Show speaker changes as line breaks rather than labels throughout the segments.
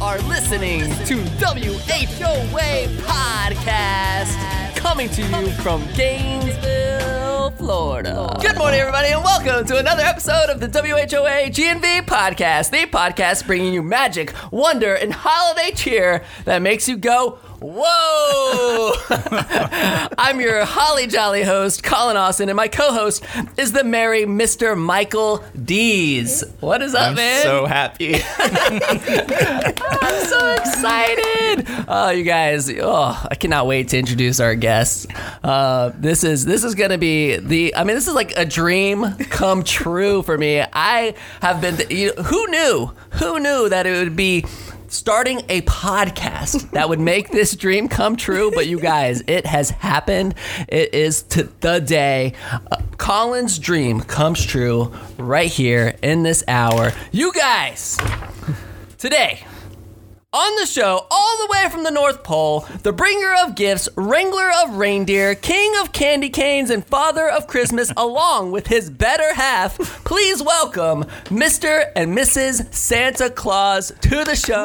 are listening to WHOA Podcast, coming to you from Gainesville, Florida. Good morning, everybody, and welcome to another episode of the WHOA GNV Podcast, the podcast bringing you magic, wonder, and holiday cheer that makes you go, Whoa! I'm your holly jolly host, Colin Austin, and my co-host is the merry Mr. Michael Dees. What is up,
I'm
man?
so happy.
I'm so excited! Oh, you guys! Oh, I cannot wait to introduce our guests. Uh, this is this is gonna be the. I mean, this is like a dream come true for me. I have been. You who knew? Who knew that it would be starting a podcast that would make this dream come true. But you guys, it has happened. It is to the day. Uh, Colin's dream comes true right here in this hour. You guys, today. On the show, all the way from the North Pole, the bringer of gifts, wrangler of reindeer, king of candy canes, and father of Christmas, along with his better half, please welcome Mr. and Mrs. Santa Claus to the show.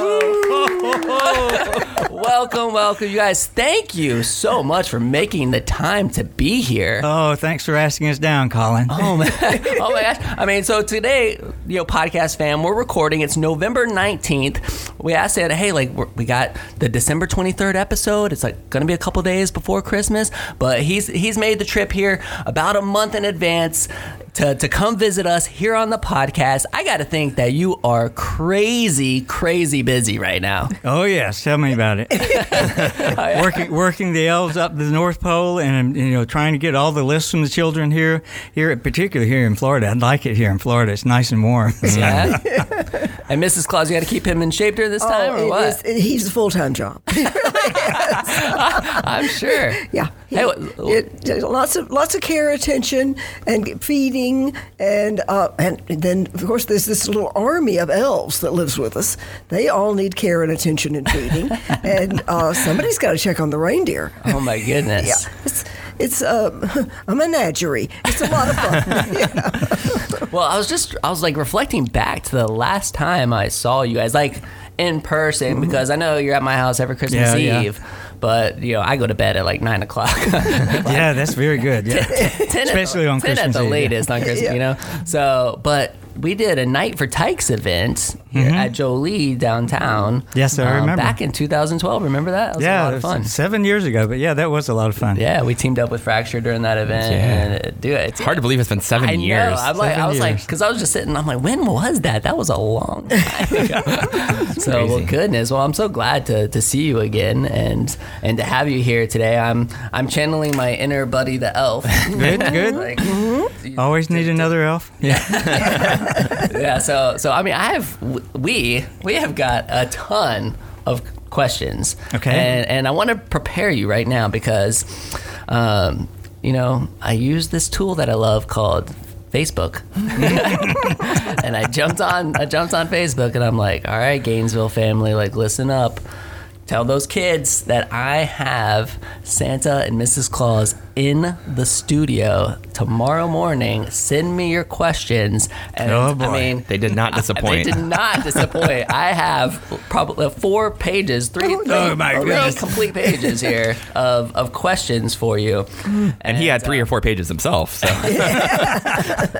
welcome, welcome. You guys, thank you so much for making the time to be here.
Oh, thanks for asking us down, Colin.
Oh man! Oh my gosh! I mean, so today, you know, podcast fam, we're recording. It's November nineteenth. We asked Santa, hey, like we got the December twenty third episode. It's like to be a couple days before Christmas, but he's he's made the trip here about a month in advance to to come visit us here on the podcast. I got to think that you are crazy, crazy busy right now.
Oh yes, tell me about it. Oh, working working the elves up the North Pole, and um, you know trying to get all the lists from the children here, here particularly here in Florida. I like it here in Florida. It's nice and warm.
Yeah. and Mrs. Claus, you got to keep him in shape during this oh, time,
Oh,
or
it
what?
is- he's a full time job.
I'm sure.
Yeah. It- it- lots of lots of care, attention, and feeding, and uh, and then of course there's this little army of elves that lives with us. They all need care and attention and feeding, and uh, somebody's got to check on the reindeer.
Oh my goodness.
Yeah, it's it's uh, a menagerie. It's a lot of fun. Yeah.
Well, I was just I was like reflecting back to the last time I saw you guys like in person mm-hmm. because I know you're at my house every Christmas
Yeah, yeah.
Eve. But you know, I go to bed at like nine o'clock.
yeah, that's very good. Yeah.
ten
Especially
at,
on
ten at
Christmas
the
Eve, yeah.
latest on Christmas,
Yeah.
you know. So, but we did a night for Tykes event here at Jolie downtown.
Mm-hmm. Yes, I
um,
remember.
Back in 2012, remember that? That was a
yeah,
lot of fun.
seven years ago, but yeah, that was a lot of fun.
Yeah, we teamed up with Fracture during that event,
Yeah.
and uh, dude, it's
Hard to believe it's been seven
I
years.
know. I'm like,
Seven
I was like, because I was just sitting. I'm like, when was that? That was a long time ago. so, well, goodness. Well, I'm so glad to, to see you again and and to have you here today. I'm I'm channeling my inner buddy, the elf.
Good, good.
Like,
Always need another elf. Yeah.
yeah. So so I mean, I have we we have got a ton of questions.
Okay.
And and I want to prepare you right now because, um, you know, I use this tool that I love called Facebook. and I jumped on I jumped on Facebook and I'm like, all right, Gainesville family, like listen up. Tell those kids that I have Santa and Mrs. Claus in the studio tomorrow morning. Send me your questions. And
Oh,
I
boy.
mean,
They did not disappoint.
they did not disappoint. I have probably four pages, three, three,
Oh, my goodness.
complete pages here of, of questions for you.
and he had three or four pages himself. So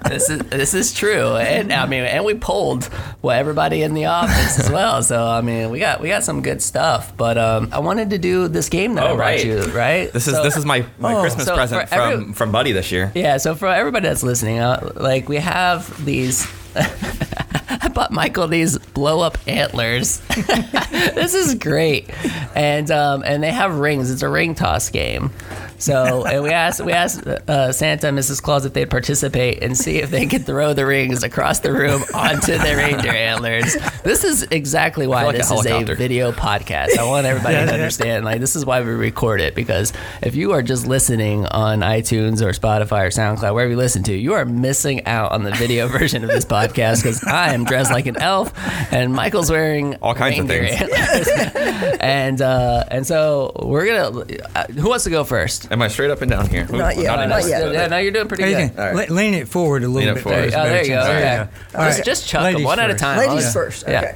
this is this is true, and I mean, and we polled well everybody in the office as well. So I mean, we got we got some good stuff. But um, I wanted to do this game that I
Oh,
brought
right.
you, right?
this is
So-
this is my, my
Oh,
Christmas
so
present
every-
from from Buddy this year.
Yeah, so for everybody that's listening, uh, like we have these. I bought Michael these blow up antlers. this is great, and um, and they have rings. It's a ring toss game. So and we asked we asked uh, Santa and Mrs. Claus if they'd participate and see if they could throw the rings across the room onto their reindeer antlers. This is exactly why
like a
this is a video podcast. I want everybody
Yeah,
to understand. Like this is why we record it because if you are just listening on iTunes or Spotify or SoundCloud, wherever you listen to, you are missing out on the video version of this podcast because I am dressed like an elf and Michael's wearing
All kinds of things.
antlers. and uh, and so we're gonna. Uh, who wants to go first?
Am I straight up and down here?
Not yet,
enough.
not yet.
Yeah, no, you're doing pretty good.
can le- lean it forward a little
Lean it
bit.
forward.
There's
Oh, there you go.
chance.
Okay.
There you go. All
Just,
right.
just chuck them
Ladies
one at a time.
Ladies
I'll-
first.
Yeah.
Okay.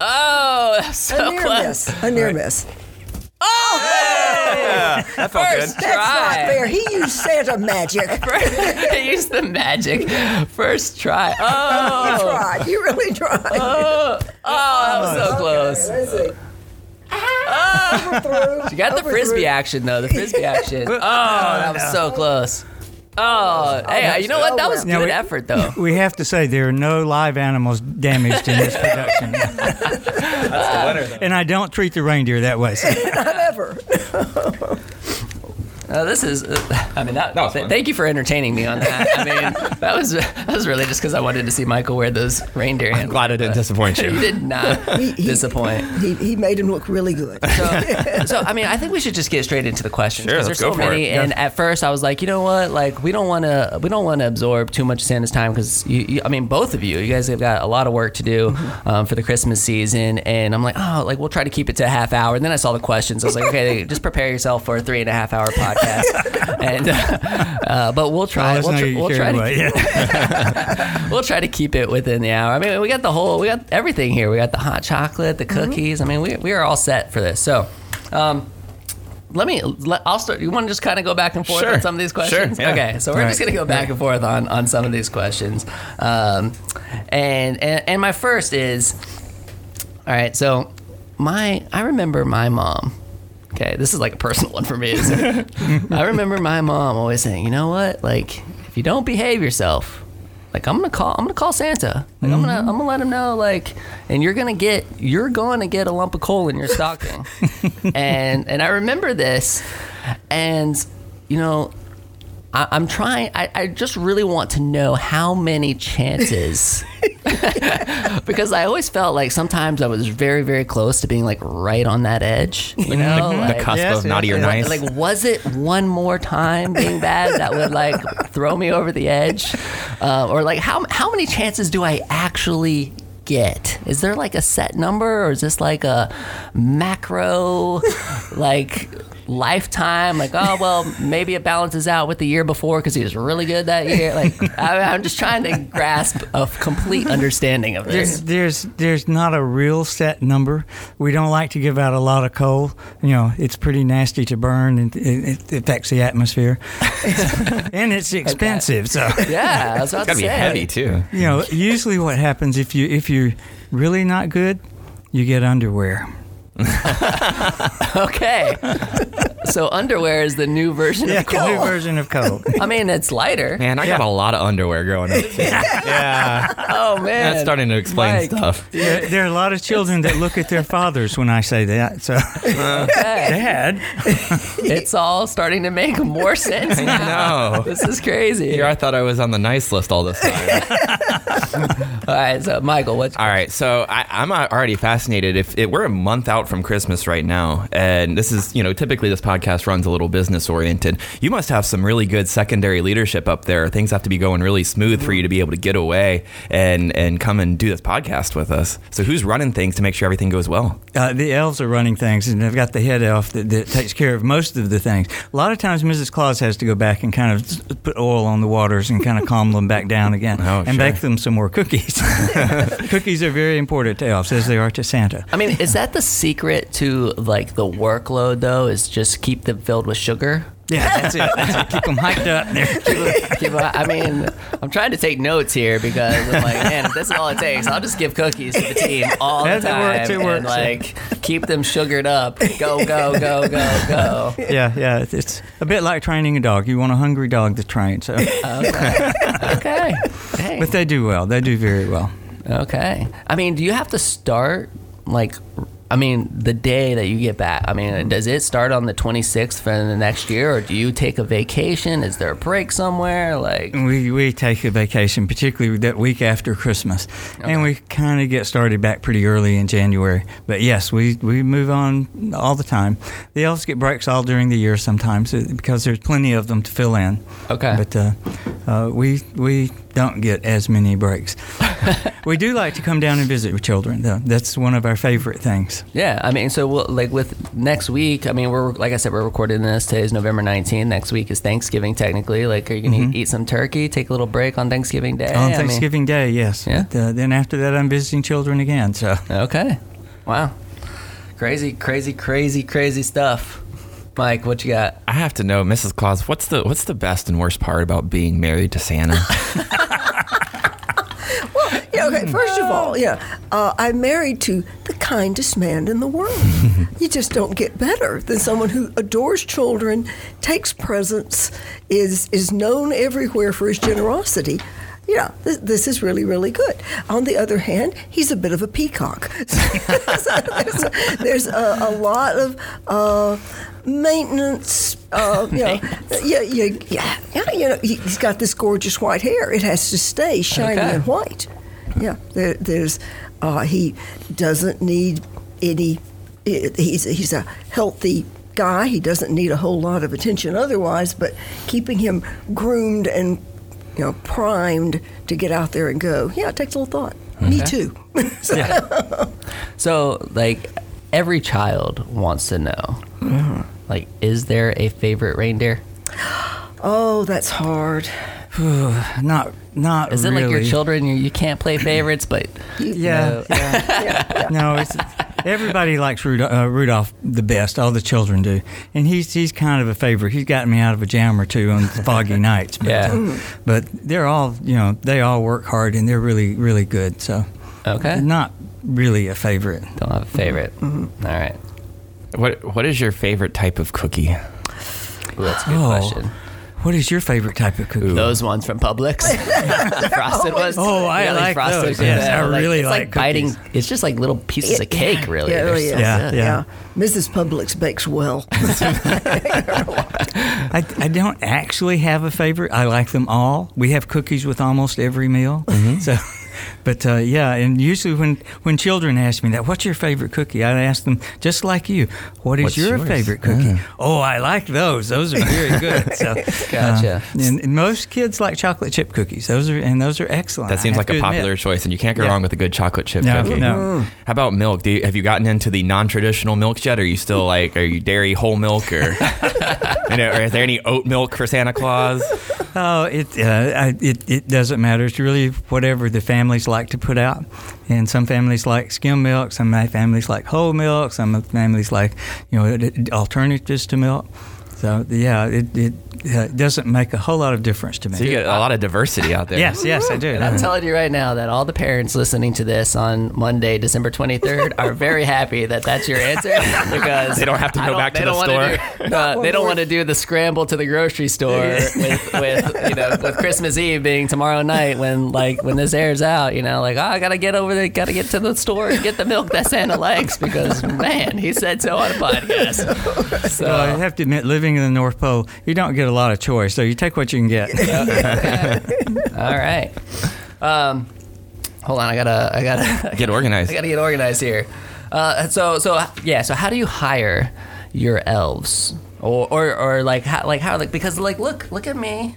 Oh, Oh, that's so
a near
close.
miss. A near miss.
Oh, that felt
First
good.
That's
try.
not fair. He used Santa magic.
He used the magic. First try. Oh!
You
Oh,
tried. You really tried.
Oh, oh, that was so close.
Ah. Let's. Overthrew.
You got the
Overthrew.
frisbee action though. The frisbee action. Oh, that was so close. Oh, oh hey, you know what? That was
Now
good
we-
effort though.
We have to say there are no live animals damaged in this production,
That's the winner, though.
and I don't treat the reindeer that way. So.
Not ever.
Uh, this is. Uh, I mean, that.
That was
th-
fun.
thank you for entertaining me on that. I mean, that was that was really just because I wanted to see Michael wear those reindeer.
I'm glad I didn't disappoint
You
you.
did not
He- he-
disappoint.
He, he made him look really good.
So, so I mean, I think we should just get straight into the questions because
let's
there's so
for
many.
it.
And at first, I was like, you know what? Like, we don't want to we don't want to absorb too much of Santa's time because you, you, I mean, both of you, you guys have got a lot of work to do um, for the Christmas season. And I'm like, oh, like we'll try to keep it to a half hour. And then I saw the questions. I was like, okay, just prepare yourself for a three and a half hour podcast. and uh, but we'll try.
let's
we'll, tr- we'll try to.
Yeah.
we'll try to keep it within the hour. I mean, we got the whole, we got everything here. We got the hot chocolate, the
Mm-hmm.
cookies. I mean, we, we are all set for this. So, um, let me, let, I'll start. You want to just kind of go back and forth
Sure.
on some of these questions?
Sure, yeah.
Okay, so we're
Right.
just going to go back and forth on, on some of these questions. Um, and, and, and my first is, all right, so my, I remember my mom. Okay, this is like a personal one for me. I remember my mom always saying, "You know what? Like, if you don't behave yourself, like I'm gonna call, I'm gonna call Santa. Like I'm gonna, mm-hmm. I'm gonna let him know. Like, and you're gonna get, you're to get a lump of coal in your stocking. and and I remember this, and you know, I, I'm trying. I, I just really want to know how many chances. because I always felt like sometimes I was very, very close to being like right on that edge. You know,
The
like,
cusp
Yes,
of
yes,
naughty or
yes.
nice.
like, was it one more time being bad that would like throw me over the edge, uh, or like how how many chances do I actually get? Is there like a set number, or is this like a macro, like? Lifetime, like oh well, maybe it balances out with the year before because he was really good that year. Like I, I'm just trying to grasp a complete understanding of this.
There's, there's there's not a real set number. We don't like to give out a lot of coal. You know, it's pretty nasty to burn and it, it affects the atmosphere, and it's expensive. So
Yeah, I was about
It's gotta
to
be
say.
heavy too.
you know, usually what happens if you if you're really not good, you get underwear.
Okay, so underwear is the new version
Yeah,
of coal.
new version of coal.
I mean, it's lighter.
Man, I got a lot of underwear growing up. Too. yeah,
Oh man,
that's starting to explain
Mike.
stuff.
there, there are a lot of children that look at their fathers when I say that. So,
Okay.
Dad,
it's all starting to make more sense now.
know.
This is crazy.
Here, I thought I was on the nice list all this time.
All right, so Michael, what's
All right, so I, I'm already fascinated. If it, we're a month out from Christmas right now, and this is, you know, typically this podcast runs a little business oriented. You must have some really good secondary leadership up there. Things have to be going really smooth for you to be able to get away and and come and do this podcast with us. So who's running things to make sure everything goes well?
uh, the elves are running things, and they've got the head elf that, that takes care of most of the things. A lot of times, Mrs. Claus has to go back and kind of put oil on the waters and kind of calm them back down again,
Oh,
and
sure.
bake them some more cookies. cookies are very important to elves, as they are to Santa.
I mean, is that the secret to like the workload though? Is just keep them filled with sugar?
Yeah, that's it. That's it. Keep them hyped up. There.
Keep- I mean, I'm trying to take notes here because I'm like, man, if this is all it takes, I'll just give cookies to the team all the time
works, it
and
works.
like keep them sugared up. Go, go, go, go, go.
Yeah, yeah. It's, a bit like training a dog. You want a hungry dog to train. So,
Okay. Dang.
but they do well. They do very well.
Okay. I mean, do you have to start like? I mean, the day that you get back. I mean, does it start on the 26th for the next year, or do you take a vacation? Is there a break somewhere? Like,
We we take a vacation, particularly that week after Christmas, and we kind of get started back pretty early in January. But yes, we, we move on all the time. The elves get breaks all during the year sometimes uh, because there's plenty of them to fill in.
Okay.
But uh, uh, we we don't get as many breaks. we do like to come down and visit with children, though. That's one of our favorite things.
yeah. I mean, so we'll, like with next week. I mean, we're like I said, we're recording this. Today is November 19th. Next week is Thanksgiving. Technically, like, are you gonna eat some turkey? Take a little break on Thanksgiving Day.
Mm-hmm. On
I mean-
Thanksgiving Day, yes.
Yeah.
But, uh, then after that, I'm visiting children again. So
okay. Wow. Crazy, crazy, crazy, crazy stuff. Mike, what you got?
I have to know, Mrs. Claus, what's the what's the best and worst part about being married to Santa?
Yeah, okay, first of all, yeah, uh, I'm married to the kindest man in the world. you just don't get better than someone who adores children, takes presents, is is known everywhere for his generosity. Yeah, this, this is really, really good. On the other hand, he's a bit of a peacock. So there's a, there's a, a lot of uh, maintenance. Uh, you know, yeah, yeah, yeah, yeah. You know, he- he's got this gorgeous white hair. It has to stay shiny
Okay.
and white. Yeah, there, there's uh, he doesn't need any. He's he's a healthy guy. He doesn't need a whole lot of attention otherwise. But keeping him groomed and you know primed to get out there and go, yeah, it takes a little thought. Me too. So-
So, like, every child wants to know, like, is there a favorite reindeer?
Oh, that's hard.
Not not
Is it
really.
like your children? You, you can't play favorites, but
Yeah,
know-
yeah. no, it's everybody likes Rudolph, uh, Rudolph the best. All the children do, and he's he's kind of a favorite. He's gotten me out of a jam or two on foggy nights. But,
Yeah.
uh, but they're all you know they all work hard and they're really really good. So
okay,
not really a favorite.
don't have a favorite. All right,
what what is your favorite type of cookie?
Ooh, that's a good
Oh.
question.
What is your favorite type of cookie?
Those ones from Publix, the frosted ones.
Oh, I
Yeah,
like
frosted
those. Yes,
the-
I really
it's
like
like biting.
cookies.
It's just like little pieces of cake, really.
Yeah, really
so
is.
Yeah,
good.
yeah.
Mrs. Publix bakes well.
I, I don't actually have a favorite. I like them all. We have cookies with almost every meal. Mm-hmm. So, but uh, yeah, and usually when when children ask me that, what's your favorite cookie? I ask them just like you, what is
What's
your
yours?
favorite cookie? Oh, I like those. Those are very good. So,
Gotcha.
uh, and, and most kids like chocolate chip cookies. Those are and those are excellent.
That seems like
to
a
admit.
popular choice, and you can't go
Yeah.
wrong with a good chocolate chip
No,
cookie.
no.
How about milk? Do you, have you gotten into the non-traditional milks yet? Are you still like, are you dairy whole milk, or you know, or is there any oat milk for Santa Claus?
Oh, it, uh, I, it it doesn't matter. It's really whatever the families like to put out. And some families like skim milk. Some families like whole milk. Some families like you know alternatives to milk. So yeah, it it uh, doesn't make a whole lot of difference to me.
So you get a lot of diversity out there.
yes, yes, I do.
And I'm telling you right now that all the parents listening to this on Monday, December 23rd, are very happy that that's your answer because
They don't have to go back to the
don't Do, no, they don't want to do the scramble to the grocery store with, with you know with Christmas Eve being tomorrow night when like when this airs out. You know, like oh, I gotta get over there, gotta get to the store and get the milk that Santa likes because man, he said so on a podcast. So.
Well, I have to admit, living in the North Pole, you don't get a lot of choice, so you take what you can get.
All right. Um, hold on, I gotta, I gotta,
Get organized.
I gotta get organized here. Uh, so, so yeah. So, how do you hire your elves, or, or, or like, how, like how, like because, like, look, look at me.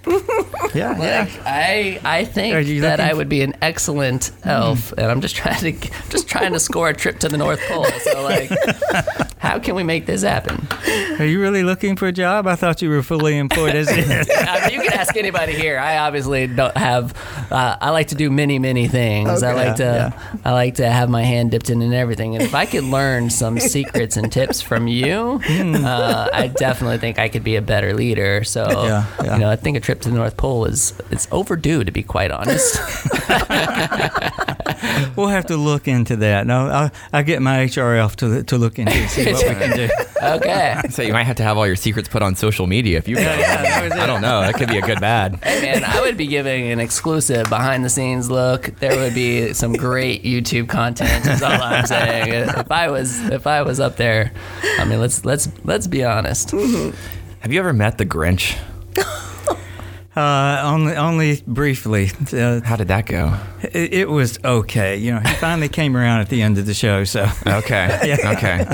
yeah,
Like, I, I think that
looking
I would be an excellent elf, and I'm just trying to, just trying to score a trip to the North Pole. So, like, how can we make this happen?
Are you really looking for a job? I thought you were fully employed as is.
I you can ask anybody here. I obviously don't have. Uh, I like to do many, many things. I
Okay.
like to.
Yeah,
I like to have my hand dipped in and everything. And if I could learn some secrets and tips from you, uh, I definitely think I could be a better leader. So,
Yeah, yeah.
you know, I think a trip to the North Pole is it's overdue, to be quite honest.
We'll have to look into that. No, I'll, I'll get my HRF to to look into it, see what we can do.
okay.
So you might have to have all your secrets put on social media if you. I don't know. That could be a good bad.
Hey man, I would be giving an exclusive behind the scenes look. There would be some great YouTube content. Is all I'm saying. If I was if I was up there, I mean, let's let's let's be honest. Mm-hmm.
Have you ever met the Grinch?
Uh, only only briefly. Uh,
How did that go?
it, it was okay. You know, he finally came around at the end of the show. So
Okay. Okay.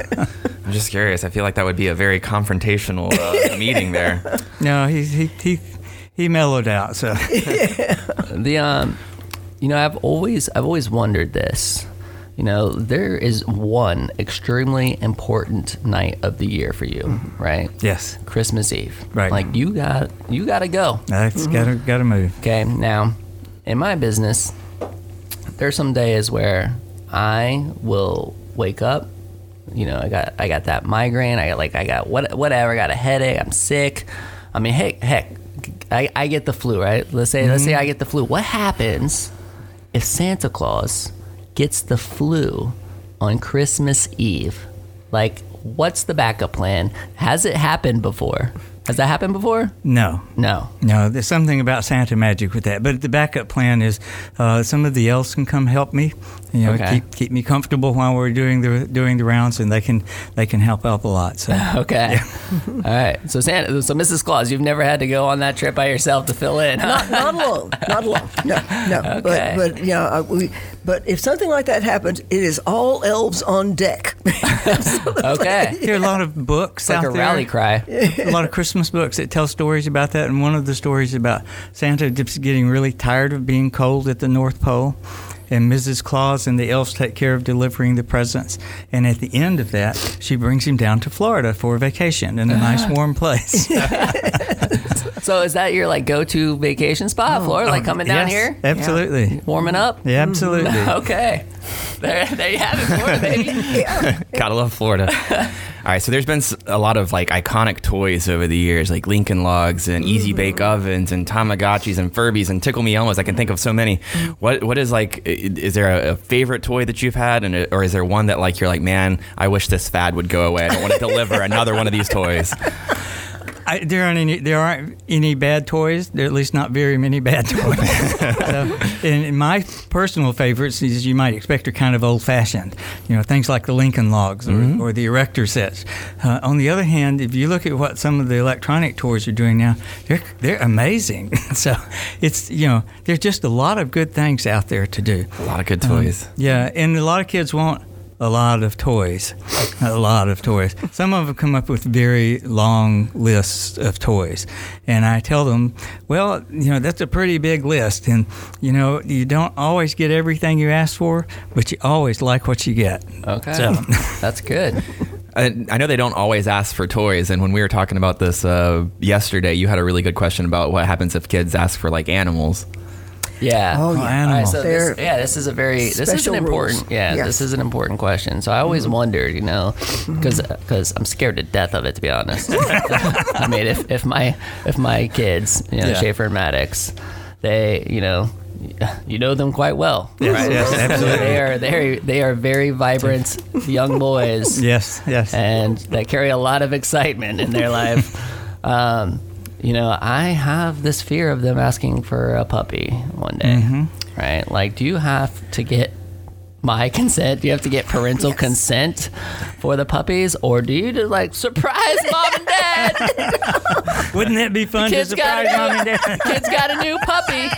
I'm just curious. I feel like that would be a very confrontational uh, meeting there.
no, he he he he mellowed out. So yeah.
The um, you know, I've always I've always wondered this. You know, there is one extremely important night of the year for you, mm-hmm. right?
yes,
Christmas Eve.
Right.
Like you got you got to go.
that's mm-hmm. gotta gotta move.
Okay, now in my business, there's some days where I will wake up, you know, I got I got that migraine. I got like I got what whatever. I got a headache. I'm sick. I mean, heck, heck, I, I get the flu, right? Let's say let's say mm-hmm. I get the flu. What happens if Santa Claus gets the flu on Christmas Eve? Like, what's the backup plan? Has it happened before? Has that happened before?
No.
No.
No, there's something about Santa magic with that. But the backup plan is uh, some of the elves can come help me. You know,
Okay.
keep keep me comfortable while we're doing the doing the rounds, and they can they can help out a lot. So
Okay. All right. So Santa, so Mrs. Claus, you've never had to go on that trip by yourself to fill in, huh?
Not, not alone. Not alone. No, no.
Okay.
But but yeah, uh, we. But if something like that happens, it is all elves on deck.
Okay.
there are a lot of books
like
out
a
there.
rally cry.
a lot of Christmas books that tell stories about that, and one of the stories about Santa just getting really tired of being cold at the North Pole, and Mrs. Claus and the elves take care of delivering the presents, and at the end of that, she brings him down to Florida for a vacation in a ah. nice warm place.
So is that your like go-to vacation spot, oh, Florida? Like oh, coming down
Oh, Yes,
here,
absolutely,
warming up?
yeah, absolutely.
Okay. There, there you have it, Florida, baby.
Gotta love Florida. All right, so there's been a lot of like iconic toys over the years, like Lincoln Logs and Easy mm-hmm. Bake Ovens and Tamagotchis and Furbies and Tickle Me Elmos. I can think of so many. Mm-hmm. What what is like? Is there a, a favorite toy that you've had, and a, or is there one that like you're like, man, I wish this fad would go away. I don't want to deliver another one of these toys.
I, there aren't any. There aren't any bad toys. There are at least not very many bad toys. so, and, my personal favorites, as you might expect, are kind of old-fashioned. You know, things like the Lincoln Logs or, or the Erector sets. Uh, on the other hand, if you look at what some of the electronic toys are doing now, they're they're amazing. so, it's you know, there's just a lot of good things out there to do.
A lot of good toys.
Yeah, and a lot of kids want a lot of toys. A lot of toys. Some of them come up with very long lists of toys. And I tell them, well, you know, that's a pretty big list. And, you know, you don't always get everything you ask for, but you always like what you get.
Okay.
So-
That's good.
I, I know they don't always ask for toys, and when we were talking about this uh, yesterday, you had a really good question about what happens if kids ask for like animals.
Yeah.
Oh,
All
yeah.
right,
Animals.
so this, yeah, this is a very this is an important
rules.
yeah
Yes.
this is an important question. So I always wondered, you know, because because I'm scared to death of it to be honest. I mean, if, if my if my kids, you know,
Yeah.
Schaefer and Maddox, they you know. You know them quite well,
Yes,
right?
yes, absolutely.
They are they they are very vibrant young boys,
Yes, yes.
and that carry a lot of excitement in their life. Um, you know, I have this fear of them asking for a puppy one day,
Mm-hmm.
right? Like, do you have to get my consent? Do you have to get parental consent for the puppies, or do you just like surprise mom and dad?
Wouldn't that be fun to
Kids got
surprise mom and
a
dad?
new, kids got a new puppy.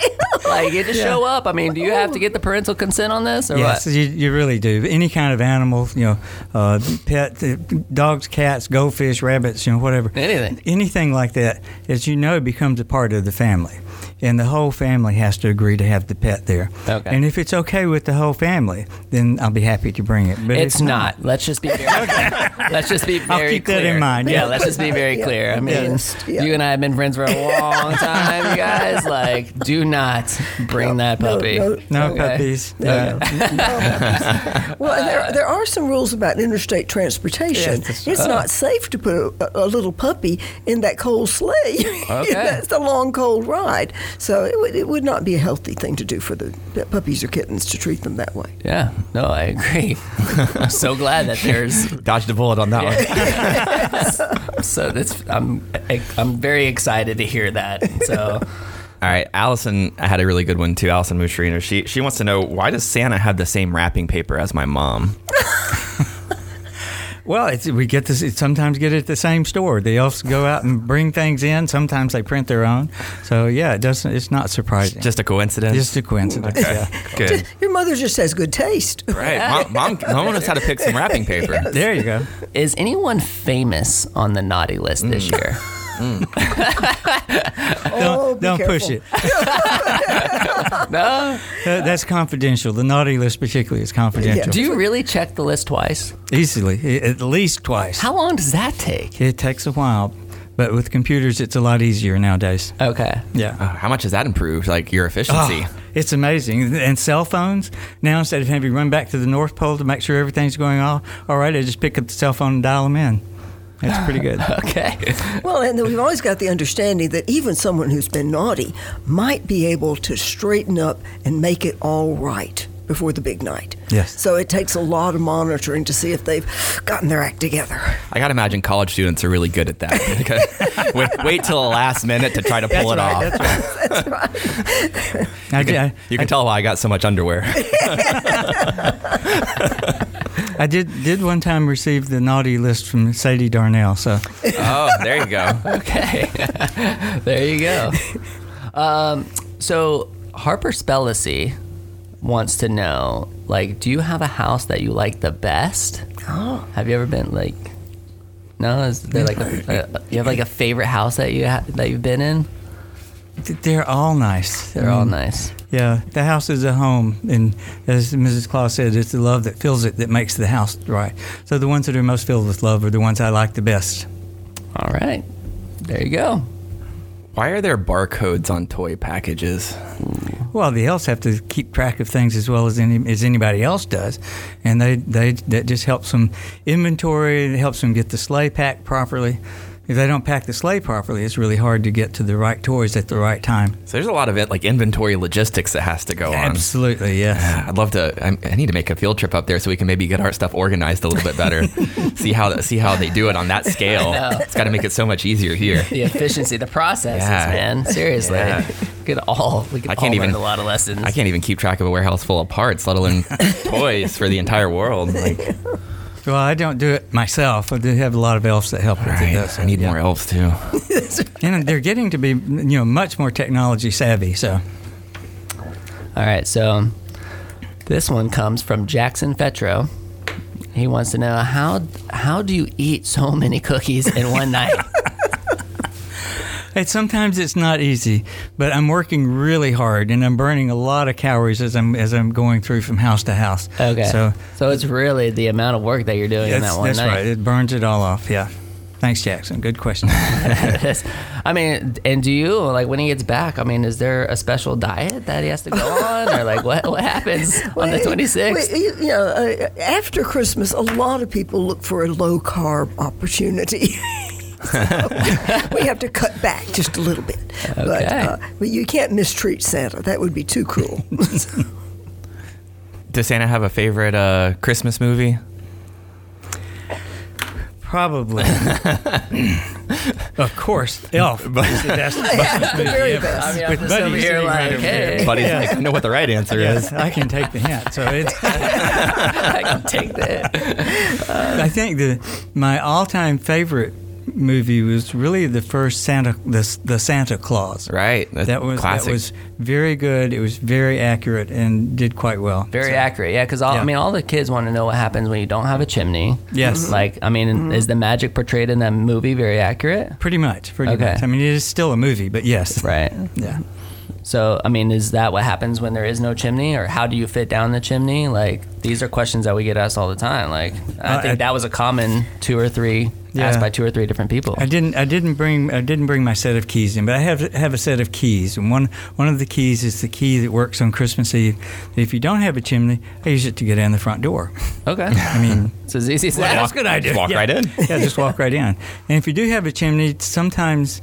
Like, you just show up. I mean, do you have to get the parental consent on this, or
Yes,
what?
you, you really do. Any kind of animal, you know, uh, pet, uh, dogs, cats, goldfish, rabbits, you know, whatever.
Anything.
Anything like that, as you know, becomes a part of the family. And the whole family has to agree to have the pet there.
Okay.
And if it's okay with the whole family, then I'll be happy to bring it. But
It's
if
not. Let's just be very. let's just be very.
I'll
very
keep that in mind,
Yeah,
yeah.
let's just be very clear. I mean,
yeah.
you and I have been friends for a long time, you guys. Like, do not bring that puppy.
no,
No
Okay.
puppies.
No,
Uh,
Well, there, there are some rules about interstate transportation.
Yes, that's-
it's not safe to put a, a little puppy in that cold sleigh.
Okay.
That's a long, cold ride. So it would, it would not be a healthy thing to do for the puppies or kittens to treat them that way.
Yeah, no, I agree. I'm so glad that there's
Dodged a bullet on that one.
so that's I'm I'm very excited to hear that. So
All right, Allison had a really good one too. Allison Muscherino. She she wants to know why does Santa have the same wrapping paper as my mom?
Well, it's, we get this. Sometimes get it at the same store. They also go out and bring things in. Sometimes they print their own. So yeah, it doesn't. It's not surprising.
Just a coincidence.
just a coincidence. Yeah.
good.
Your mother just has good taste.
Right, mom, mom, mom knows how to pick some wrapping paper.
There you go.
is anyone famous on the naughty list this mm. year?
Oh,
Don't,
be
don't push it.
No.
Uh, that's confidential. The naughty list, particularly, is confidential.
Do you really check the list twice?
Easily, at least twice.
How long does that take?
It takes a while, but but with computers, it's a lot easier nowadays.
Okay.
Yeah.
Uh, how much has that improved? Like your efficiency?
Oh, it's amazing. And cell phones now, instead of having to run back to the North Pole to make sure everything's going all, all right, I just pick up the cell phone and dial them in. It's pretty good.
Okay.
Well, and we've always got the understanding that even someone who's been naughty might be able to straighten up and make it all right before the big night.
Yes.
So it takes a lot of monitoring to see if they've gotten their act together.
I gotta imagine college students are really good at that. wait, wait till the last minute to try to pull it off.
That's right.
I,
You can,
I,
you can tell why I got so much underwear.
I did did one time receive the naughty list from Sadie Darnell. So
oh, there you go.
Okay. there you go. Um, so Harper Spellacy wants to know, like, do you have a house that you like the best?
Oh.
Have you ever been like? No, is there like a, a you have like a favorite house that you ha- that you've been in?
they're all nice.
They're all
Mm.
nice.
Yeah, the house is a home, and as Mrs. Claus said, it's the love that fills it that makes the house right. So the ones that are most filled with love are the ones I like the best.
All right. There you go.
Why are there barcodes on toy packages?
Well, the elves have to keep track of things as well as any as anybody else does, and they they that just helps them inventory. It helps them get the sleigh packed properly. If they don't pack the sleigh properly, it's really hard to get to the right toys at the right time.
So there's a lot of it, like inventory logistics that has to go on.
Absolutely, yes.
I'd love to. I, I need to make a field trip up there so we can maybe get our stuff organized a little bit better. see how see how they do it on that scale. It's got to make it so much easier here.
The efficiency, the processes,
Yeah.
man. Seriously,
Yeah.
we could all we could
I can't
all learn
even-
a lot of lessons.
I can't even keep track of a warehouse full of parts, let alone toys for the entire world. Like,
Well, I don't do it myself. I do have a lot of elves that help with
right,
it. so,
I need
yeah.
more elves too.
And they're getting to be, you know, much more technology savvy. So
All right, so this one comes from Jackson Fetro. He wants to know how how do you eat so many cookies in one night?
Hey, sometimes it's not easy, but I'm working really hard and I'm burning a lot of calories as I'm as I'm going through from house to house.
Okay,
So
so it's really the amount of work that you're doing in that one
that's
night.
right. It burns it all off. Yeah. Thanks, Jackson. Good question.
I mean, and do you like when he gets back? I mean, is there a special diet that he has to go on, or like what what happens on the 26th?
well, You you know, uh, after Christmas, a lot of people look for a low carb opportunity. So we have to cut back just a little bit. But, uh, but you can't mistreat Santa. That would be too cruel.
Does Santa have a favorite uh, Christmas movie?
Probably. of course, Elf. is the best Christmas movie
very
ever.
best.
I mean, I'm
With
just
Buddy
here like,
right
hey,
Buddy's like, I know what the right answer is.
I can take the hint. So it's.
I can take that.
I think the my all-time favorite movie was really the first Santa the, the Santa Claus.
Right. That's
That was
classic.
that was very good. It was very accurate and did quite well.
Very
So-
accurate, yeah. Because I mean, all the kids want to know what happens when you don't have a chimney.
Yes.
Like, I mean, is the magic portrayed in that movie very accurate?
Pretty much. Pretty
Okay.
much. I mean, it is still a movie, but yes.
Right.
Yeah.
So, I mean, is that what happens when there is no chimney, or how do you fit down the chimney? Like, these are questions that we get asked all the time. Like, I
Uh,
think
I-
that was a common two or three
Yeah.
asked by two or three different people.
I didn't. I didn't bring. I didn't bring my set of keys in, but I have have a set of keys, and one one of the keys is the key that works on Christmas Eve. If you don't have a chimney, I use it to get in the front door.
Okay.
I mean,
So it's easy as that.
that's a good idea.
Just walk
Yeah.
right in.
yeah, just walk right in. And if you do have a chimney, sometimes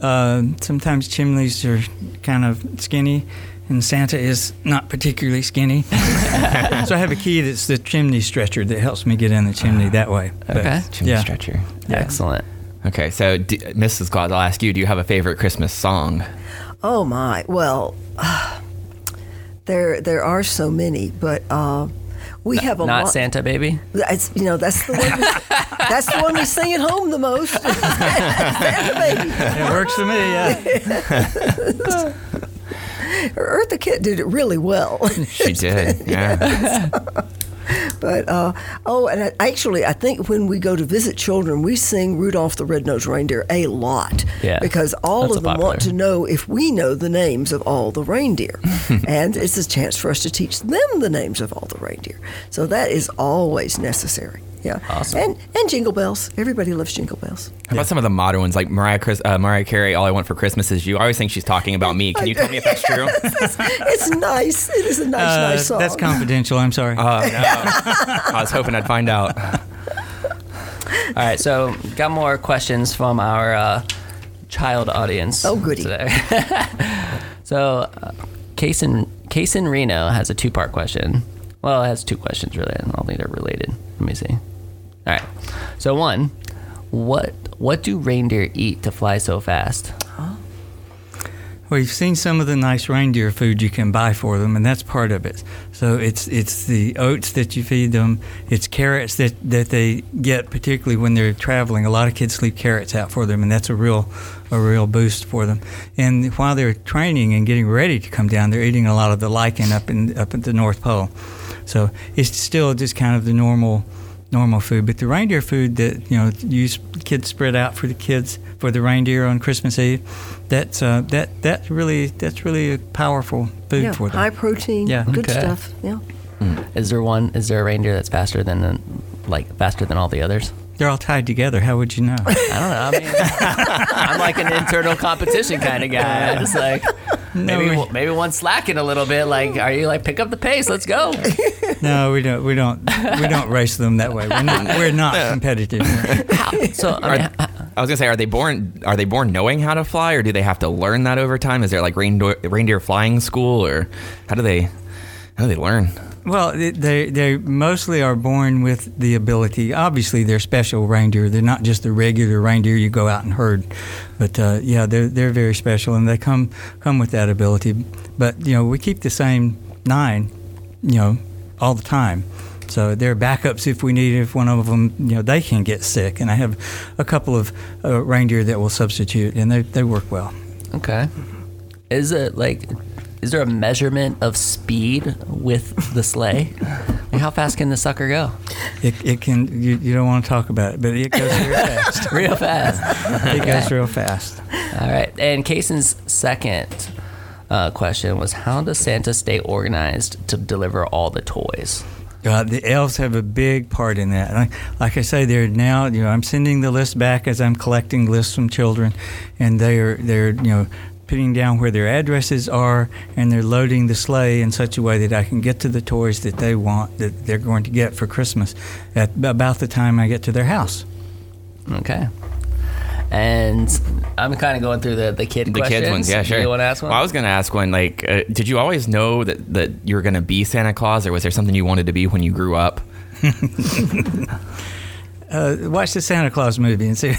uh, sometimes chimneys are kind of skinny, and Santa is not particularly skinny. so I have a key that's the chimney stretcher that helps me get in the chimney that way. But,
Okay.
Chimney
yeah.
stretcher.
Excellent.
Okay, so d- Mrs. Claus, I'll ask you: Do you have a favorite Christmas song?
oh my! Well, there there are so many, but uh, we have a
Not
lot.
Santa, baby.
That's you know that's the one. we- that's the one we sing at home the most. Santa baby.
It works for me. Yeah.
Eartha Kitt did it really well.
She did. Yeah.
But uh, oh, and I, actually, I think when we go to visit children, we sing Rudolph the Red-Nosed Reindeer a lot.
Yeah,
Because all of them want to know if we know the names of all the reindeer, and it's a chance for us to teach them the names of all the reindeer. So that is always necessary. Yeah.
Awesome.
And and Jingle Bells. Everybody loves Jingle Bells.
How about some of the modern ones like Mariah, Chris, uh, Mariah Carey? All I want for Christmas is you. I always think she's talking about me. Can you tell me if that's true?
It's nice. It is a nice,
Uh,
nice song.
that's confidential. I'm sorry.
Oh no! I was hoping I'd find out.
All right, so got more questions from our uh, child audience.
Oh, goody.
Today. so, uh, Kaysen Case in Reno has a two-part question. Well, it has two questions really. I don't think they're related. Let me see. All right. So one, what what do reindeer eat to fly so fast?
Well, you've seen some of the nice reindeer food you can buy for them, and that's part of it. So it's it's the oats that you feed them. It's carrots that, that they get, particularly when they're traveling. A lot of kids leave carrots out for them, and that's a real a real boost for them. And while they're training and getting ready to come down, they're eating a lot of the lichen up in up at the North Pole. So it's still just kind of the normal normal food. But the reindeer food that you know you kids spread out for the kids for the reindeer on Christmas Eve, that's uh, that that's really that's really a powerful food
yeah,
for them.
high protein,
Yeah.
good
Okay.
stuff. Yeah.
Is there one? Is there a reindeer that's faster than the, like faster than all the others?
They're all tied together. How would you know?
I don't know. I mean, I'm like an internal competition kind of guy. I just like maybe
we-
maybe one's slacking a little bit. Like, are you like pick up the pace? Let's go.
no, we don't. We don't. We don't race them that way. We're not. We're not competitive.
So I mean,
I was gonna say, are they born? Are they born knowing how to fly, or do they have to learn that over time? Is there like reindeer, reindeer flying school, or how do they how do they learn?
Well, they- they mostly are born with the ability. Obviously, they're special reindeer. They're not just the regular reindeer you go out and herd, but uh, yeah, they're they're very special, and they come come with that ability. But you know, we keep the same nine, you know, all the time. So they're backups if we need. If one of them, you know, they can get sick, and I have a couple of uh, reindeer that will substitute, and they they work well.
okay. Is it like? Is there a measurement of speed with the sleigh? Like how fast can the sucker go?
It, it can you, you don't want to talk about it, but it goes real fast.
Real fast.
It goes real fast.
All right. And Kaysen's second uh, question was, how does Santa stay organized to deliver all the toys?
Uh, the elves have a big part in that. Like, like I say, they're now. You know, I'm sending the list back as I'm collecting lists from children, and they're they're you know putting down where their addresses are, and they're loading the sleigh in such a way that I can get to the toys that they want that they're going to get for Christmas at about the time I get to their house.
Okay. And I'm kind of going through the, the kid
The
questions.
kids ones, yeah, sure.
You want to ask one?
Well, I was gonna ask one. Like, uh, did you always know that that you were gonna be Santa Claus, or was there something you wanted to be when you grew up?
Uh, watch the Santa Claus movie and see.
okay.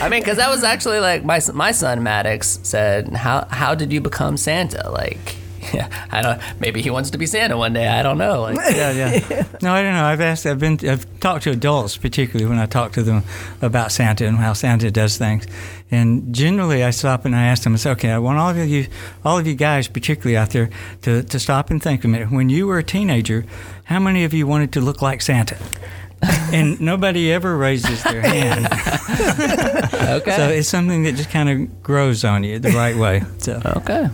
I mean, because that was actually like my my son Maddox said, "How how did you become Santa?" Like, yeah, I don't. Maybe he wants to be Santa one day. I don't know. Like,
yeah, yeah. No, I don't know. I've asked. I've been. I've talked to adults, particularly when I talk to them about Santa and how Santa does things. And generally, I stop and I ask them. I say, "Okay, I want all of you, all of you guys, particularly out there, to to stop and think a minute. When you were a teenager, how many of you wanted to look like Santa?" and nobody ever raises their hand.
okay.
So it's something that just kind of grows on you the right way. So.
okay.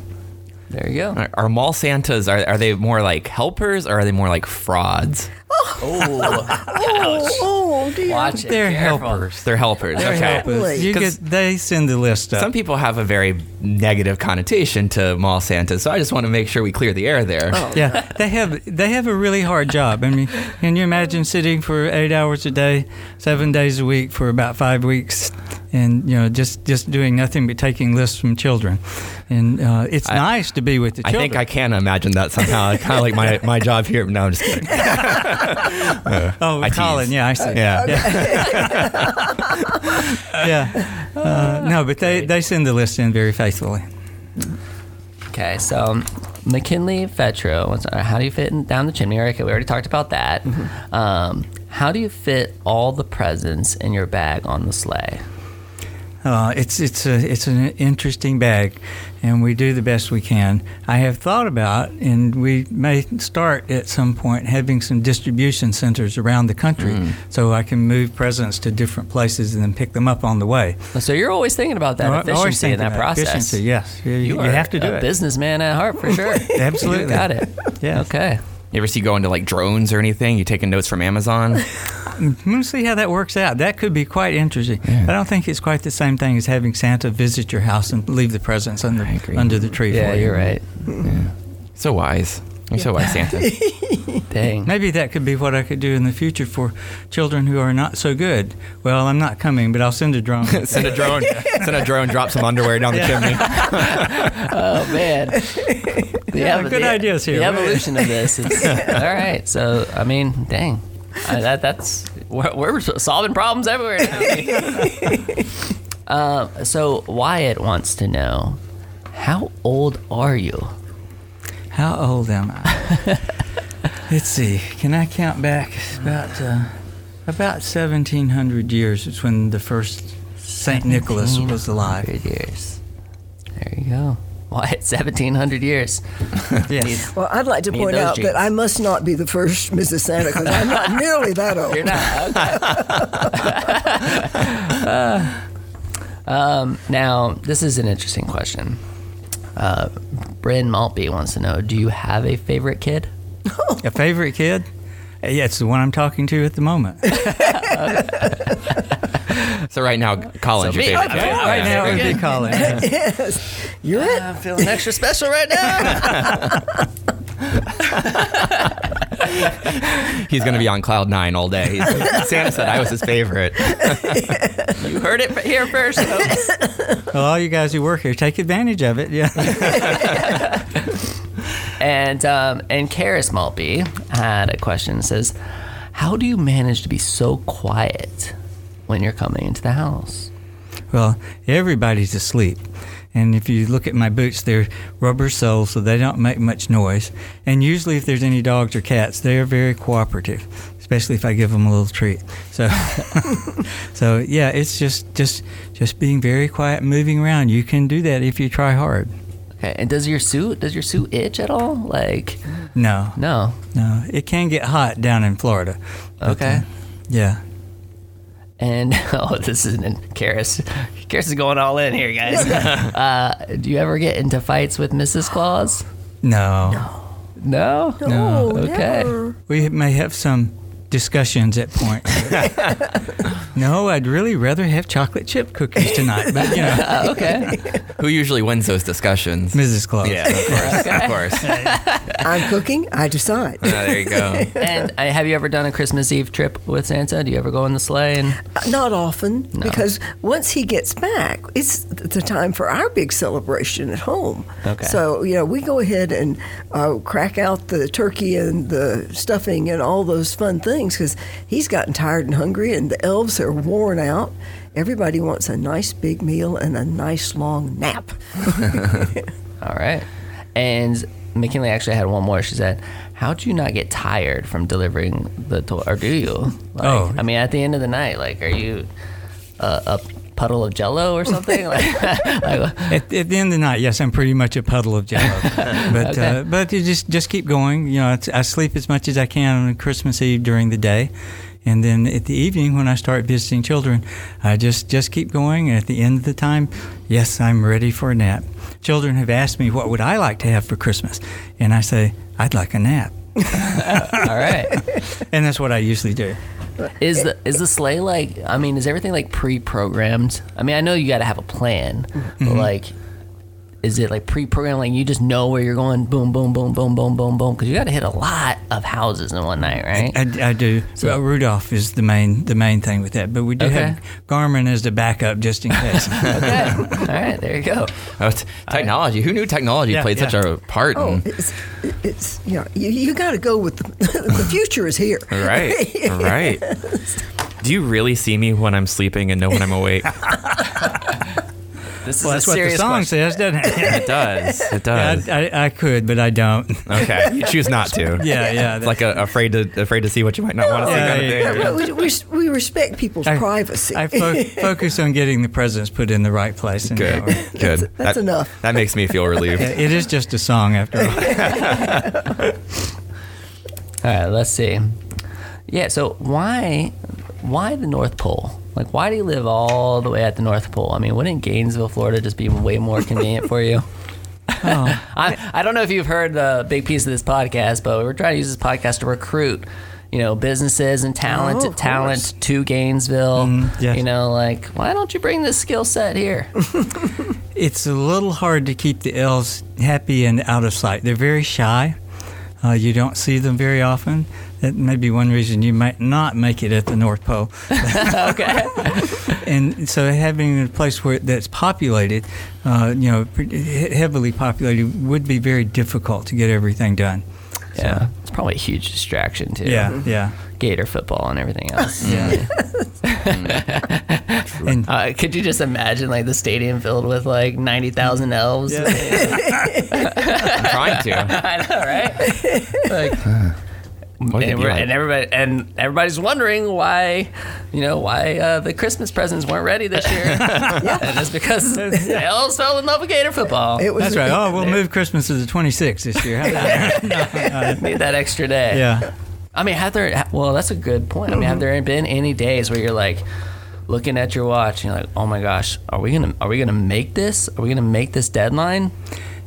There you go.
Are, are mall Santas are, are they more like helpers, or are they more like frauds?
Oh,
Oh, oh, oh, oh dear.
watch it.
They're
Careful.
helpers.
They're helpers.
They're
okay.
helpers. You
'Cause-
get, they send the list up.
Some people have a very negative connotation to mall Santas, so I just want to make sure we clear the air there. Oh.
Yeah, they have they have a really hard job. I mean, can you imagine sitting for eight hours a day, seven days a week for about five weeks, and you know just just doing nothing but taking lists from children, and uh, it's
I-
nice to be with the
I
children.
think I can imagine that somehow. kind of like my, my job here. No, I'm just kidding.
Oh,
I
Colin,
tease.
yeah, I see.
Yeah.
yeah. Uh, no, but they, they send the list in very faithfully.
Okay, so um, McKinley Fetro, uh, how do you fit in, down the chimney? Okay, we already talked about that. Um, how do you fit all the presents in your bag on the sleigh?
Uh, it's it's a it's an interesting bag, and we do the best we can. I have thought about, and we may start at some point having some distribution centers around the country, so I can move presents to different places and then pick them up on the way.
So you're always thinking about that
I always
efficiency in that process.
Efficiency, yes, you,
You,
you
are
have to do
a
it.
businessman at heart for sure.
Absolutely.
You got it.
Yes.
Okay.
You ever see going to like drones or anything? You taking notes from Amazon?
I'm going to see how that works out. That could be quite interesting. I don't think it's quite the same thing as having Santa visit your house and leave the presents under, under the tree
Yeah,
for you.
you're right.
so wise. You're so wise, Santa.
Dang.
Maybe that could be what I could do in the future for children who are not so good. Well, I'm not coming, but I'll send a drone.
send a drone. Send a drone. Drop some underwear down the chimney.
Oh man. The
Yeah, good ideas here.
The evolution of this. Is, all right. So I mean, dang. Uh, that that's we're, we're solving problems everywhere now. uh, so Wyatt wants to know, how old are you?
How old am I? Let's see. Can I count back? About uh, about 1700 years is when the first Saint Nicholas was alive.
years. There you go. Wyatt, 1700 years.
Yes.
Well, I'd like to
Need
point out
genes.
that I must not be the first Mrs. Santa because I'm not nearly that old.
You're not. Okay. um, now, this is an interesting question. Uh, Bryn Maltby wants to know Do you have a favorite kid?
A favorite kid? Uh, Yeah, it's the one I'm talking to at the moment.
So right now, Colin's
So
your
me,
favorite.
okay.
kid.
right now it would be
good.
Colin.
yes, you're it.
I'm feeling extra special right now.
He's gonna be on cloud nine all day. He's- Santa said I was his favorite.
you heard it here first, folks.
Well, all you guys who work here, take advantage of it. Yeah.
And um, and Karis Maltby had a question. It says, "How do you manage to be so quiet when you're coming into the house?"
Well, everybody's asleep. And if you look at my boots, they're rubber soles, so they don't make much noise. And usually, if there's any dogs or cats, they are very cooperative, especially if I give them a little treat. So, so yeah, it's just just just being very quiet, moving around. You can do that if you try hard.
Okay. And does your suit does your suit itch at all? Like,
No,
no.
no, it can get hot down in Florida. but,
Okay.
uh, yeah.
And oh, this is an Karis. Karis is going all in here, guys. uh, do you ever get into fights with Mrs. Claus?
No.
No.
No,
Okay.
never.
We may have some discussions at points. no, I'd really rather have chocolate chip cookies tonight, but you know,
Uh, okay.
Who usually wins those discussions?
Mrs. Claus.
Yeah, of course, of course.
I'm cooking. I decide.
Ah, there you go.
and uh, have you ever done a Christmas Eve trip with Santa? Do you ever go in the sleigh? And
Not often, because once he gets back, it's the time for our big celebration at home.
Okay.
So, you know, we go ahead and uh, crack out the turkey and the stuffing and all those fun things because he's gotten tired and hungry, and the elves are worn out. Everybody wants a nice big meal and a nice long nap.
all right. And McKinley actually had one more. She said, "How do you not get tired from delivering the toy, or do you? Oh. Like,
Oh.
I mean, at the end of the night, like, are you uh, a, a puddle of Jello or something? like,
At, at the end of the night, yes, I'm pretty much a puddle of jello. but
Okay.
uh, but you just just keep going. You know, it's, I sleep as much as I can on Christmas Eve during the day, and then at the evening when I start visiting children, I just just keep going. And at the end of the time, yes, I'm ready for a nap. Children have asked me what would I like to have for Christmas, and I say I'd like a nap,
all right.
and that's what I usually do.
Is the is the sleigh like? I mean, is everything like pre-programmed? I mean, I know you got to have a plan,
Mm-hmm.
but like, is it like pre-programmed? Like you just know where you're going? Boom, boom, boom, boom, boom, boom, boom. Because you got to hit a lot of houses in one night, right?
I, I do. well, Rudolph is the main the main thing with that, but we do
Okay.
have Garmin as the backup just in case.
okay. All right. There you go.
Oh, t- technology. Who knew technology
Yeah,
played such a part?
Oh,
in,
it's, it's you know, you, you got to go with the, the future is here.
right, right. Do you really see me when I'm sleeping and know when I'm awake?
This is
well,
a
that's what the song
question.
says, doesn't it?
It does. It
Yeah,
does.
I, I, I could, but I don't.
Okay, you choose not to.
Yeah, yeah.
It's like a, afraid to afraid to see what you might not want to see
Yeah,
kind of
yeah,
thing.
No, we, we, we respect people's
I-
privacy.
I fo- focus on getting the presents put in the right place. And
Good, good.
that's
that,
enough.
That makes me feel relieved.
Yeah, it is just a song after all.
All right. Let's see. Yeah. So why why the North Pole? Like, why do you live all the way at the North Pole? I mean, wouldn't Gainesville, Florida, just be way more convenient for you?
Oh,
I, I don't know if you've heard the big piece of this podcast, but we're trying to use this podcast to recruit, you know, businesses and talent,
Oh,
talent to Gainesville.
Mm, yes.
You know, like why don't you bring this skill set here?
it's a little hard to keep the elves happy and out of sight. They're very shy. Uh, you don't see them very often. That may be one reason you might not make it at the North Pole.
okay.
and so having a place where that's populated, uh, you know, pretty heavily populated, would be very difficult to get everything done.
Yeah, it's probably a huge distraction too.
Yeah, yeah,
Gator football and everything else.
yeah. and
Uh, could you just imagine like the stadium filled with like ninety thousand elves?
Yeah.
I'm trying to.
I know, right? like,
What
and, we're- and everybody and everybody's wondering why, you know, why uh, the Christmas presents weren't ready this year. And it's because the elves fell in love with Gator football.
It was
that's right. Oh, we'll move Christmas to the 26th this year. How about that?
Need that extra day.
yeah.
I mean, have there? Well, that's a good point. I mean, have there been any days where you're like looking at your watch and you're like, oh my gosh, are we gonna are we gonna make this? Are we gonna make this deadline?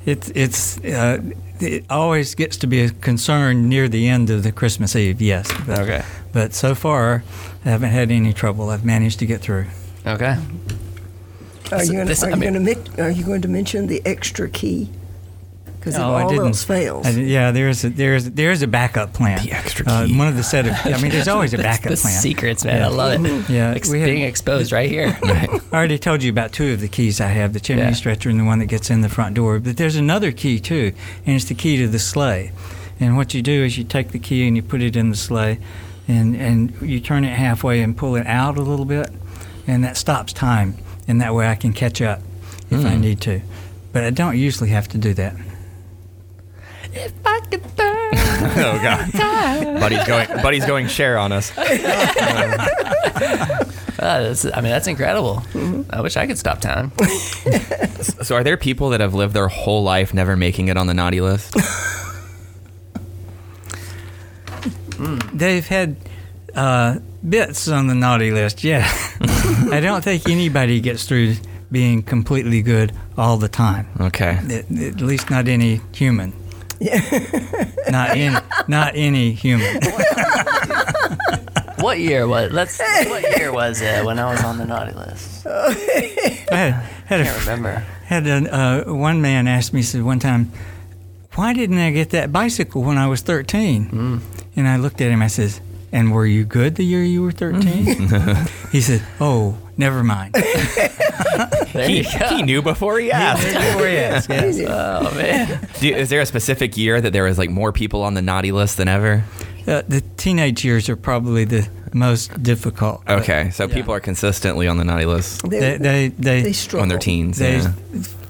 It's it's uh, it always gets to be a concern near the end of the Christmas Eve. Yes. But,
Okay.
But so far, I haven't had any trouble. I've managed to get through.
Okay.
Are you going
This-
to
I mean-
are you going to mention the extra key? Because if
No, I
all
didn't.
else fails,
I yeah, there's a, there's there's a backup plan.
The extra
Uh,
key.
one of the set of. I mean, there's always a backup
the
plan.
secrets, man. I love it.
Yeah,
Ex-
had-
being exposed right here.
I already told you about two of the keys I have: the chimney
Yeah.
stretcher and the one that gets in the front door. But there's another key too, and it's the key to the sleigh. And what you do is you take the key and you put it in the sleigh, and and you turn it halfway and pull it out a little bit, and that stops time. And that way I can catch up if I need to. But I don't usually have to do that.
If I could turn.
oh god. Buddy's going. Buddy's going share on us.
Uh, that's, I mean, that's incredible. I wish I could stop time.
So, are there people that have lived their whole life never making it on the naughty list?
They've had uh, bits on the naughty list, yeah. I don't think anybody gets through being completely good all the time.
Okay.
At, at least not any human. not any, not any human.
What year was? Let's. What year was it when I was on the naughty list?
I had, had
I can't
a,
remember.
had a, uh, one man asked me said one time, "Why didn't I get that bicycle when I was 13?" And I looked at him. I says, "And were you good the year you were 13?" he said, "Oh, never mind."
He, he knew before he asked.
Before he asked, yes.
Oh man.
Do you- is there a specific year that there was like more people on the naughty list than ever?
Uh, the teenage years are probably the most difficult. but
Okay, so
Yeah.
people are consistently on the naughty list
They
they,
they they,
they struggle.
on their teens.
they
yeah.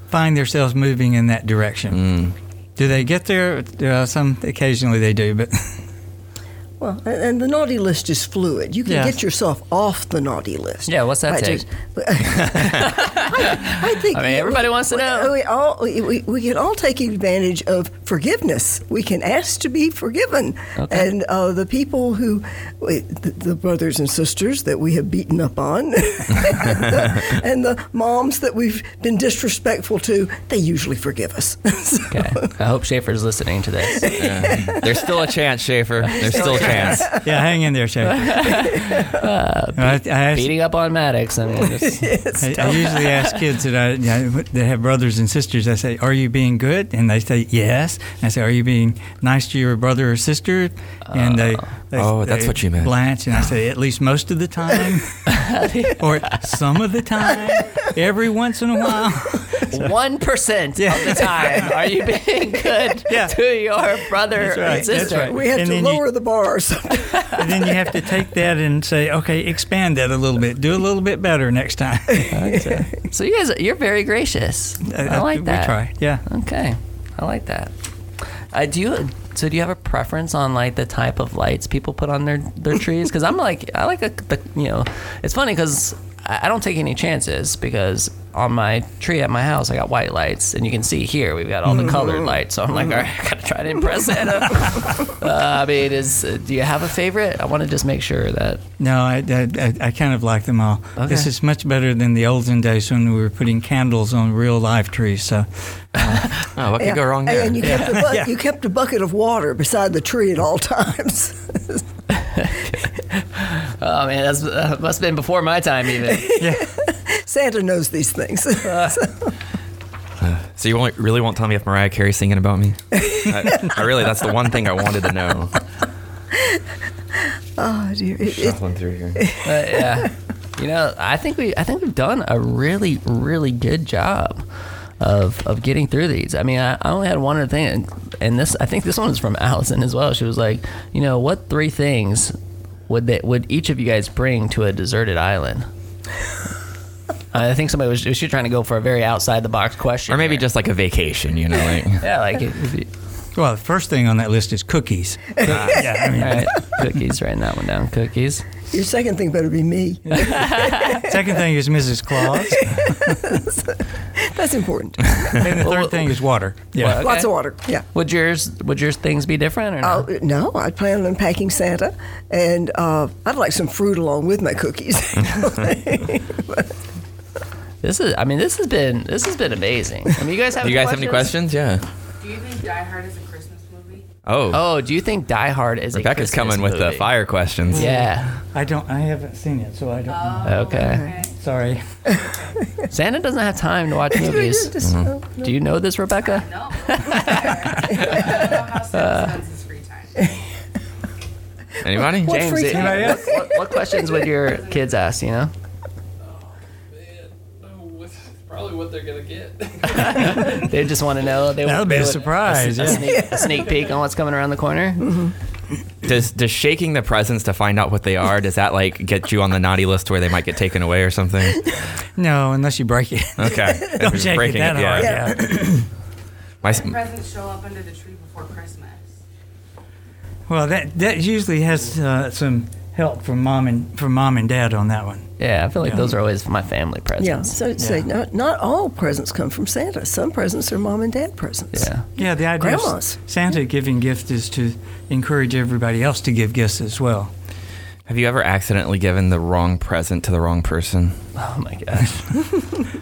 find themselves moving in that direction.
Mm.
Do they get there? Uh, some occasionally they do, but
Well, and, and the naughty list is fluid. You can
Yeah.
get yourself off the naughty list.
Yeah, what's that take?
just- I, I think.
I mean, everybody wants to know.
We, all we, we, we can all take advantage of forgiveness. We can ask to be forgiven,
Okay.
and uh, the people who, we- the, the brothers and sisters that we have beaten up on, and, the, and the moms that we've been disrespectful to, they usually forgive us. So-
Okay. I hope Schaefer's listening to this.
Yeah. There's still a chance, Schaefer. There's still a chance.
yeah, hang in there, Shay. Uh, I, I, ask,
Beating up on Maddox. I mean, just,
I, I usually ask kids that I you know, that have brothers and sisters. I say, "Are you being good?" And they say, "Yes." And I say, "Are you being nice to your brother or sister?" And they, oh. They
Oh, that's
they
what you meant.
Blanche, and I say, "At least most of the time, or some of the time, every once in a while."
one percent of the time, are you being good
Yeah.
to your brother
That's right,
and sister?
right.
we have
And
to
then you-
lower the bar or something.
and then you have to take that and say, "Okay, expand that a little bit. Do a little bit better next time."
So you guys, you're very gracious. I like that.
we try. Yeah.
Okay, I like that. Uh, do you? So do you have a preference on like the type of lights people put on their their trees? Because I'm like, I like a, the you know, it's funny because I I don't take any chances because on my tree at my house I got white lights, and you can see here we've got all the colored lights. So I'm like, all right, I gotta try to impress Santa. uh, I mean, is uh, do you have a favorite? I want to just make sure that
No, I, I, I, I kind of like them all. This is much better than the olden days when we were putting candles on real live trees. So,
Oh, what could go wrong there?
And you kept, a bu-
Yeah.
you kept a bucket of water beside the tree at all times.
Oh man, that's uh, must have been before my time even.
Santa knows these things.
So you won't, really won't tell me if Mariah Carey's singing about me? I, I really, that's the one thing I wanted to know.
oh, dear. It- it-
Shuffling through here.
But yeah, you know, I think we I think we've done a really really good job of of getting through these. I mean, I, I only had one other thing, and, and this I think this one is from Allison as well. She was like, you know, what three things would they would each of you guys bring to a deserted island? I think somebody was, she was trying to go for a very outside the box question,
Or maybe
here.
just like a vacation, you know? Like,
yeah, like if you-
well, the first thing on that list is cookies. Uh, yeah, I mean,
all right, cookies. Writing that one down. Cookies.
Your second thing better be me.
second thing is Mrs. Claus.
That's important.
and the third thing is water. Yeah.
Well,
Lots of water. Yeah.
Would yours would yours things be different or no?
Oh, no, I plan on packing Santa, and uh, I'd like some fruit along with my cookies.
This is. I mean, this has been. This has been amazing. I mean, you guys have.
do you
any
guys have any questions? Yeah.
Do you think Die Hard is a Christmas movie?
Oh,
Oh, do you think Die Hard is
Rebecca's
a Christmas
coming with the fire questions.
Yeah.
I don't. I haven't seen it, so I don't. know.
Okay.
Sorry.
Santa doesn't have time to watch movies.
Just, uh,
Do you know this, Rebecca?
No. I don't know how Santa spends his free time.
Anybody?
What
James,
free
it-
time?
what, what, what questions would your kids ask? You know.
Man, no, what's probably what they're gonna get.
They just want to know. They
That'll be
they
a surprise,
A,
yeah.
sneak, a sneak peek on what's coming around the corner.
Does does shaking the presents to find out what they are does that like get you on the naughty list where they might get taken away or something?
No, unless you break it.
Okay,
Don't
If
shake it
breaking
that hard.
yeah.
Yeah.
My, s-
Presents show up under the tree before Christmas.
Well, that that usually has uh, some help from mom and from mom and dad on that one.
Yeah, I feel like
Yeah.
those are always my family presents.
yeah. So say not not all presents come from Santa. Some presents are mom and dad presents.
Yeah.
Yeah, the idea
Grandmas.
of Santa giving gifts is to encourage everybody else to give gifts as well.
Have you ever accidentally given the wrong present to the wrong person?
Oh my gosh.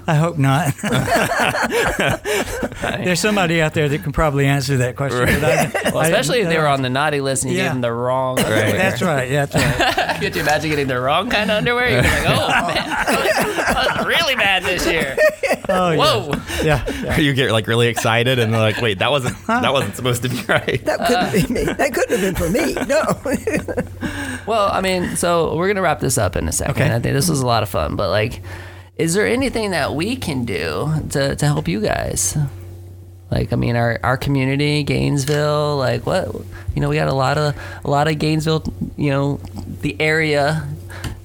I hope not. There's somebody out there that can probably answer that question. but I-
Well,
I-
especially if they were on the naughty list and you
Yeah.
gave them the wrong underwear.
That's right. Yeah, that's right.
Could you imagine getting the wrong kind of underwear? You'd be like, oh man, I was really bad this year.
Oh,
Whoa.
Yeah. yeah.
you get like really excited and they're like, wait, that wasn't that wasn't supposed to be right.
That couldn't be me. That couldn't have been for me. No.
Well, I mean, so we're gonna wrap this up in a second.
Okay.
I think this was a lot of fun, but like, is there anything that we can do to to help you guys? Like, I mean, our, our community, Gainesville, like what, you know, we got a lot of a lot of Gainesville, you know, the area,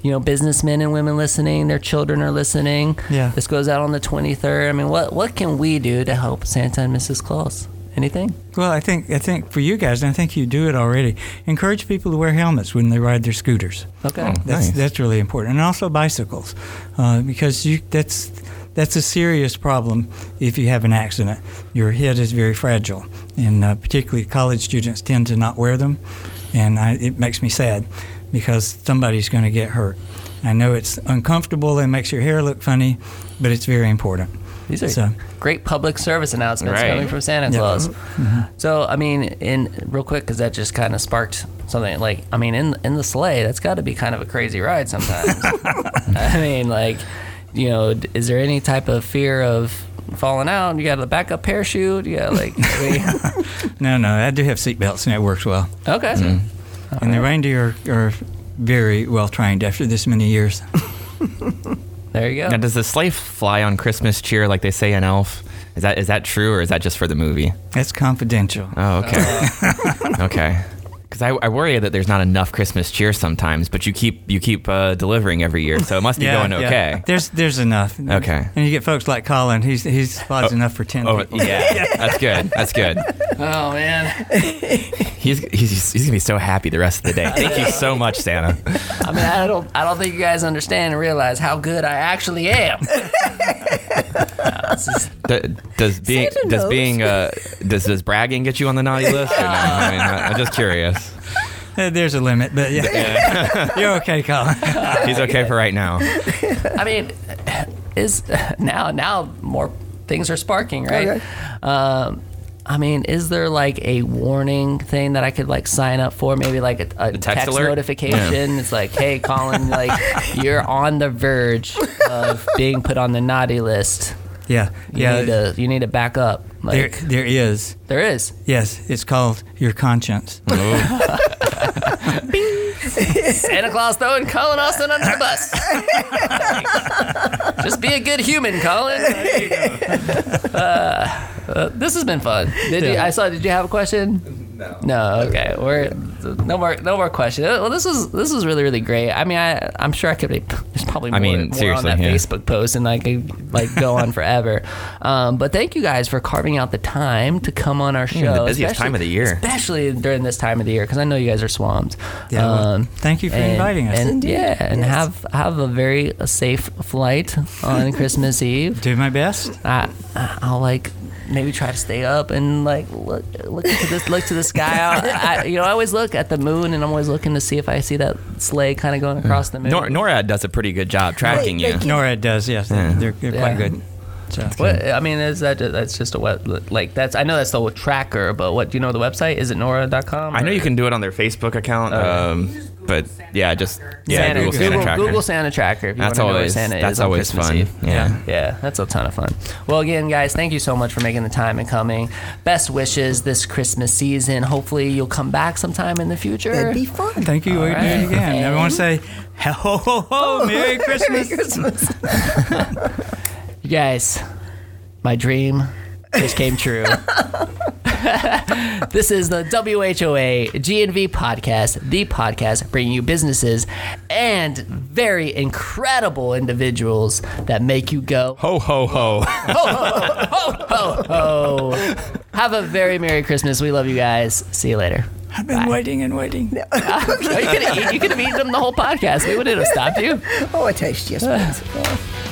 you know, businessmen and women listening. Their children are listening.
Yeah.
This goes out on the twenty third. I mean, what what can we do to help Santa and Mrs. Claus? Anything?
Well, I think I think for you guys, and I think you do it already. Encourage people to wear helmets when they ride their scooters.
Okay.
Oh.
That's
Nice.
that's really important, and also bicycles, uh, because you that's that's a serious problem if you have an accident. Your head is very fragile, and uh, particularly college students tend to not wear them, and I, it makes me sad because somebody's going to get hurt. I know it's uncomfortable and makes your hair look funny, but it's very important.
These are
So-
great public service announcements
Right.
coming from Santa
Yeah.
Claus. Mm-hmm. So, I mean, in real quick, because that just kind of sparked something. Like, I mean, in in the sleigh, that's got to be kind of a crazy ride sometimes. I mean, like, you know, is there any type of fear of falling out? You got a backup parachute? You got like, I mean-
No, no, I do have seatbelts, and it works well.
okay, mm-hmm.
And the reindeer are, are very well trained after this many years.
there you go.
Now, does the sleigh fly on Christmas cheer like they say in Elf? Is that is that true or is that just for the movie?
That's confidential.
Oh, okay, oh. okay. Because I, I worry that there's not enough Christmas cheer sometimes, but you keep you keep uh, delivering every year, so it must be going okay.
There's there's enough.
Okay.
And you get folks like Colin. He's he's supplies enough for ten
Oh
people.
yeah, that's good. That's good.
Oh man.
He's, he's he's gonna be so happy the rest of the day. Thank you so much, Santa.
I mean, I don't, I don't think you guys understand and realize how good I actually am. No, this is-
D- does being
Santa
does
knows.
being uh does does bragging get you on the naughty list or no? I mean, I'm just curious.
There's a limit, but yeah, you're okay, Colin.
He's okay for right now.
I mean, is now now more things are sparking, right?
Okay.
Um, I mean, is there like a warning thing that I could like sign up for? Maybe like a, a
text
text,
alert?
notification. It's like, hey, Colin, like you're on the verge of being put on the naughty list.
Yeah,
You
yeah.
need to you need to back up.
there, there is.
there is.
Yes, it's called your conscience.
Santa Claus throwing Colin Austin under the bus. Just be a good human, Colin. Uh, uh, this has been fun. Did you? I saw. Did you have a question?
No.
No. Okay. We're no more. No more questions. Well, this was this was really really great. I mean, I I'm sure I could. Be, there's probably more,
I mean,
more
seriously,
on that
yeah.
Facebook post, and I could like go on forever. Um, but thank you guys for carving out the time to come on our show.
the busiest
especially-
time of the year.
especially during this time of the year, because I know you guys are swamped.
Yeah, well,
Um,
thank you for
and-
inviting us.
And
Indeed,
yeah, and
yes.
have have a very safe flight on Christmas Eve.
Do my best.
I I'll like maybe try to stay up and like look look to this look to the sky. I, I, you know, I always look at the moon and I'm always looking to see if I see that sleigh kind of going across the moon.
Nor- NORAD does a pretty good job tracking you.
they
NORAD does. Yes, they're,
Yeah.
they're, they're
Yeah.
quite good. So.
What I mean is that that's just a web like that's I know that's the tracker, but what do you know the website? Is it Nora.com?
I know you can do it on their Facebook account, um, but yeah, just yeah,
Santa,
Google Santa
Google,
Tracker.
Google Santa Tracker. If you
that's
want to know where
always
Santa
that's
is on
always
Christmas
fun.
Eve.
Yeah.
Yeah, that's a ton of fun. Well, again, guys, thank you so much for making the time and coming. Best wishes this Christmas season. Hopefully, you'll come back sometime in the future.
That'd be fun.
Thank you. We'll
right.
it again. I want say, ho ho ho, oh, ho Merry Christmas.
Merry Christmas.
You guys, my dream just came true. this is the WHOA GNV podcast, the podcast bringing you businesses and very incredible individuals that make you go,
Ho ho ho!
oh, have a very Merry Christmas. We love you guys. See you later.
I've been waiting and waiting.
Oh, you could have eaten them the whole podcast. We wouldn't have stopped you.
Oh, a taste, yes, please.